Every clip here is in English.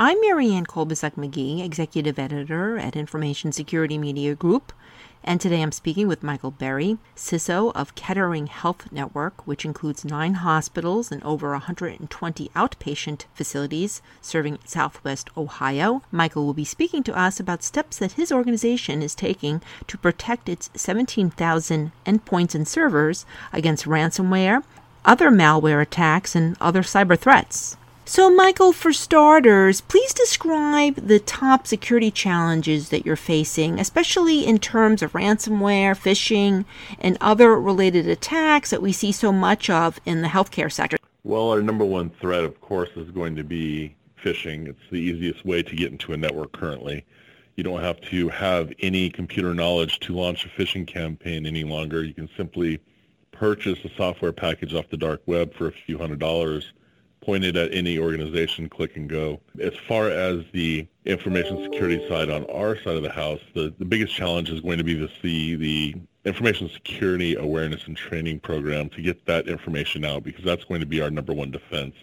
I'm Marianne Kolbasuk McGee, Executive Editor at Information Security Media Group. And today I'm speaking with Michael Berry, CISO of Kettering Health Network, which includes nine hospitals and over 120 outpatient facilities serving Southwest Ohio. Michael will be speaking to us about steps that his organization is taking to protect its 17,000 endpoints and servers against ransomware, other malware attacks, and other cyber threats. So, Michael, for starters, please describe the top security challenges that you're facing, especially in terms of ransomware, phishing, and other related attacks that we see so much of in the healthcare sector. Well, our number one threat, of course, is going to be phishing. It's the easiest way to get into a network currently. You don't have to have any computer knowledge to launch a phishing campaign any longer. You can simply purchase a software package off the dark web for a few hundred dollars pointed at any organization, click and go. As far as the information security side on our side of the house, the, the biggest challenge is going to be see the information security awareness and training program to get that information out because that's going to be our number one defense.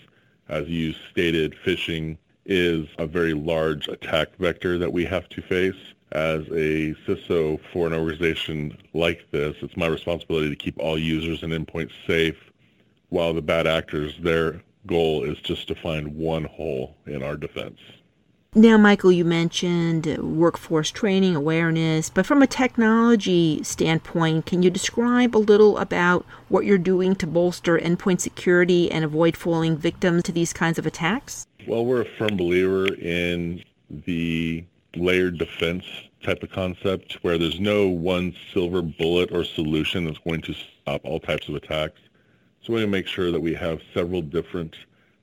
As you stated, phishing is a very large attack vector that we have to face. As a CISO for an organization like this, it's my responsibility to keep all users and endpoints safe while the bad actors, their goal is just to find one hole in our defense. Now, Michael, you mentioned workforce training, awareness, but from a technology standpoint, can you describe a little about what you're doing to bolster endpoint security and avoid falling victim to these kinds of attacks? Well, we're a firm believer in the layered defense type of concept where there's no one silver bullet or solution that's going to stop all types of attacks. So we want to make sure that we have several different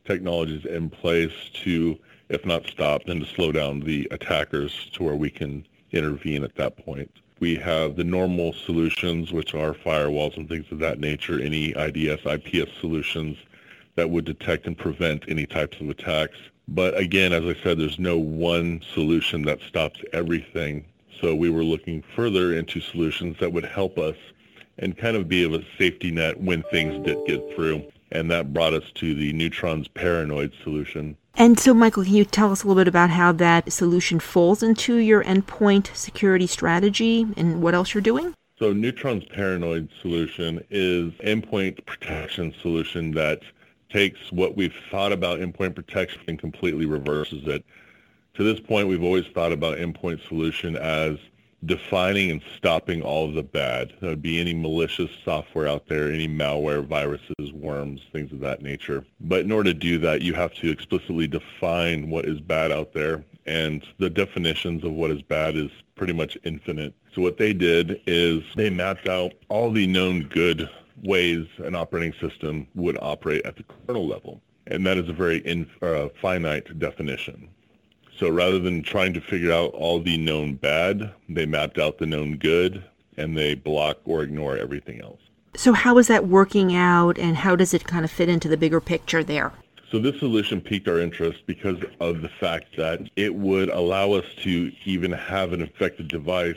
technologies in place to, if not stop, then to slow down the attackers to where we can intervene at that point. We have the normal solutions, which are firewalls and things of that nature, any IDS, IPS solutions that would detect and prevent any types of attacks. But again, as I said, there's no one solution that stops everything. So we were looking further into solutions that would help us and kind of be of a safety net when things did get through. And that brought us to the Nyotron's Paranoid solution. And so, Michael, can you tell us a little bit about how that solution falls into your endpoint security strategy and what else you're doing? So, Nyotron's Paranoid solution is endpoint protection solution that takes what we've thought about endpoint protection and completely reverses it. To this point, we've always thought about endpoint solution as defining and stopping all of the bad. There would be any malicious software out there, any malware, viruses, worms, things of that nature. But in order to do that, you have to explicitly define what is bad out there. And the definitions of what is bad is pretty much infinite. So what they did is they mapped out all the known good ways an operating system would operate at the kernel level. And that is a very in, uh, finite definition. So rather than trying to figure out all the known bad, they mapped out the known good and they block or ignore everything else. So how is that working out and how does it kind of fit into the bigger picture there? So this solution piqued our interest because of the fact that it would allow us to even have an infected device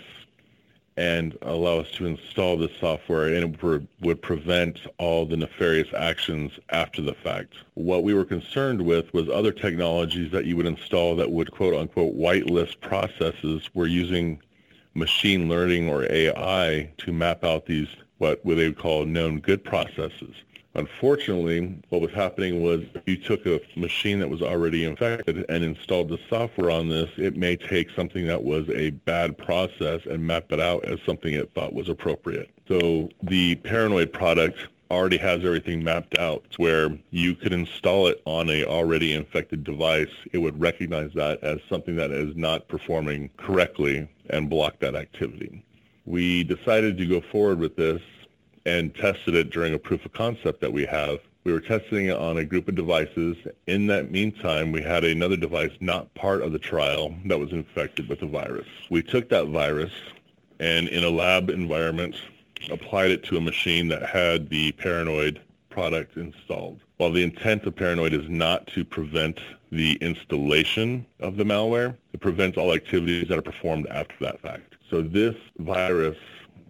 and allow us to install the software and it would prevent all the nefarious actions after the fact. What we were concerned with was other technologies that you would install that would quote unquote whitelist processes were using machine learning or AI to map out these what they would call known good processes. Unfortunately, what was happening was if you took a machine that was already infected and installed the software on this, it may take something that was a bad process and map it out as something it thought was appropriate. So the Paranoid product already has everything mapped out where you could install it on a already infected device. It would recognize that as something that is not performing correctly and block that activity. We decided to go forward with this and tested it during a proof of concept that we have. We were testing it on a group of devices. In that meantime, we had another device not part of the trial that was infected with the virus. We took that virus and in a lab environment applied it to a machine that had the Paranoid product installed. While the intent of Paranoid is not to prevent the installation of the malware, it prevents all activities that are performed after that fact. So this virus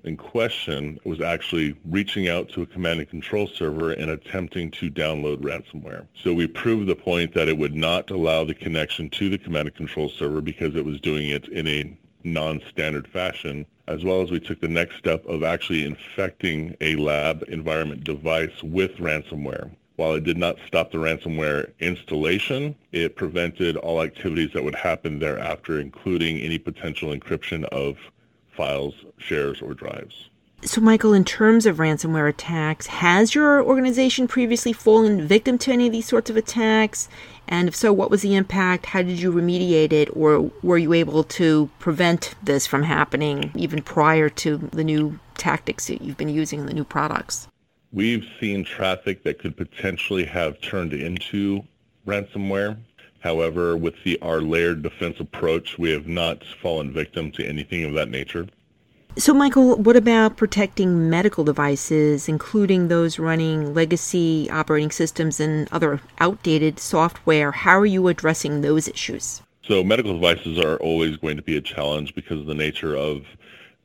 in question was actually reaching out to a command and control server and attempting to download ransomware. So we proved the point that it would not allow the connection to the command and control server because it was doing it in a non-standard fashion, as well as we took the next step of actually infecting a lab environment device with ransomware. While it did not stop the ransomware installation, it prevented all activities that would happen thereafter, including any potential encryption of files, shares, or drives. So, Michael, in terms of ransomware attacks, has your organization previously fallen victim to any of these sorts of attacks? And if so, what was the impact? How did you remediate it? Or were you able to prevent this from happening even prior to the new tactics that you've been using in the new products? We've seen traffic that could potentially have turned into ransomware. However, with the, our layered defense approach, we have not fallen victim to anything of that nature. So, Michael, what about protecting medical devices, including those running legacy operating systems and other outdated software? How are you addressing those issues? So, medical devices are always going to be a challenge because of the nature of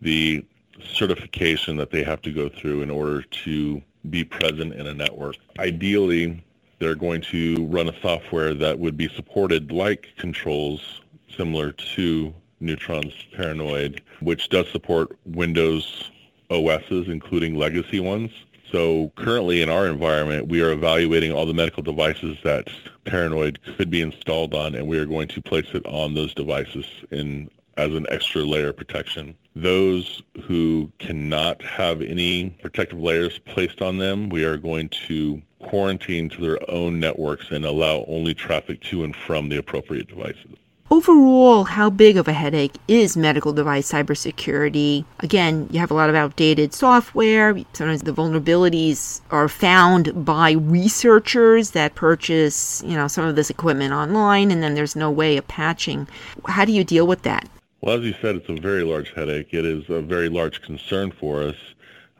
the certification that they have to go through in order to be present in a network. Ideally, they're going to run a software that would be supported like controls similar to Nyotron's Paranoid, which does support Windows OSs, including legacy ones. So currently in our environment, we are evaluating all the medical devices that Paranoid could be installed on, and we are going to place it on those devices in as an extra layer of protection. Those who cannot have any protective layers placed on them, we are going to quarantine to their own networks and allow only traffic to and from the appropriate devices. Overall, how big of a headache is medical device cybersecurity? Again, you have a lot of outdated software. Sometimes the vulnerabilities are found by researchers that purchase, you know, some of this equipment online and then there's no way of patching. How do you deal with that? Well, as you said, it's a very large headache. It is a very large concern for us.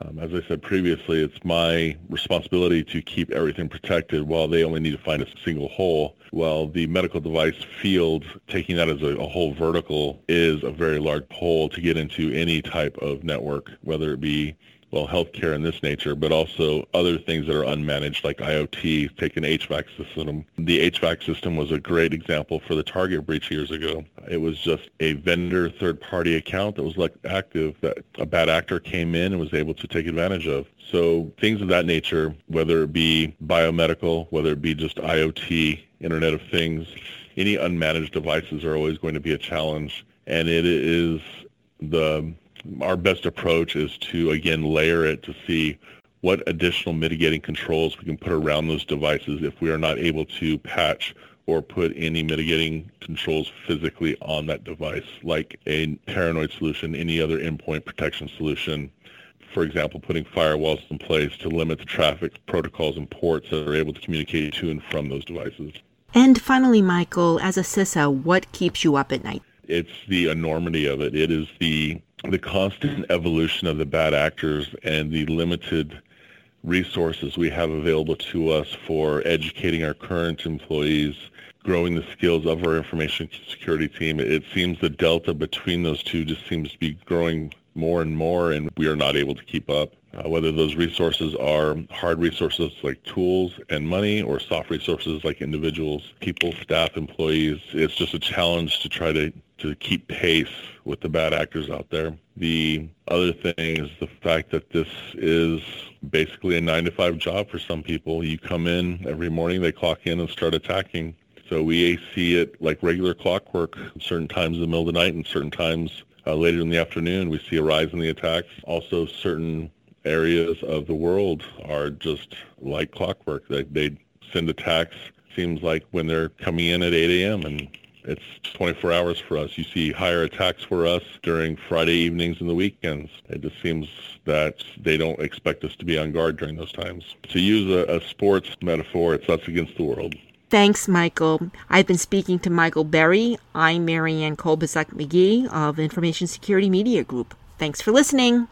Um, as I said previously, it's my responsibility to keep everything protected while they only need to find a single hole. While the medical device field, taking that as a, a whole vertical, is a very large hole to get into any type of network, whether it be well, healthcare in this nature, but also other things that are unmanaged like IoT, take an HVAC system. The HVAC system was a great example for the Target breach years ago. It was just a vendor third-party account that was like active that a bad actor came in and was able to take advantage of. So things of that nature, whether it be biomedical, whether it be just IoT, Internet of Things, any unmanaged devices are always going to be a challenge. And it is the our best approach is to, again, layer it to see what additional mitigating controls we can put around those devices if we are not able to patch or put any mitigating controls physically on that device, like a paranoid solution, any other endpoint protection solution. For example, putting firewalls in place to limit the traffic protocols and ports that are able to communicate to and from those devices. And finally, Michael, as a CISO, what keeps you up at night? It's the enormity of it. It is the the constant evolution of the bad actors and the limited resources we have available to us for educating our current employees, growing the skills of our information security team. It seems the delta between those two just seems to be growing more and more, and we are not able to keep up. Uh, whether those resources are hard resources like tools and money or soft resources like individuals, people, staff, employees, it's just a challenge to try to to keep pace with the bad actors out there. The other thing is the fact that this is basically a nine to five job for some people. You come in every morning, they clock in and start attacking. So we see it like regular clockwork, certain times in the middle of the night and certain times uh, later in the afternoon. We see a rise in the attacks. Also, certain areas of the world are just like clockwork. They, they send attacks, seems like when they're coming in at 8 a.m. and it's 24 hours for us. You see higher attacks for us during Friday evenings and the weekends. It just seems that they don't expect us to be on guard during those times. To use a, a sports metaphor, it's us against the world. Thanks, Michael. I've been speaking to Michael Berry. I'm Marianne Kolbasuk McGee of Information Security Media Group. Thanks for listening.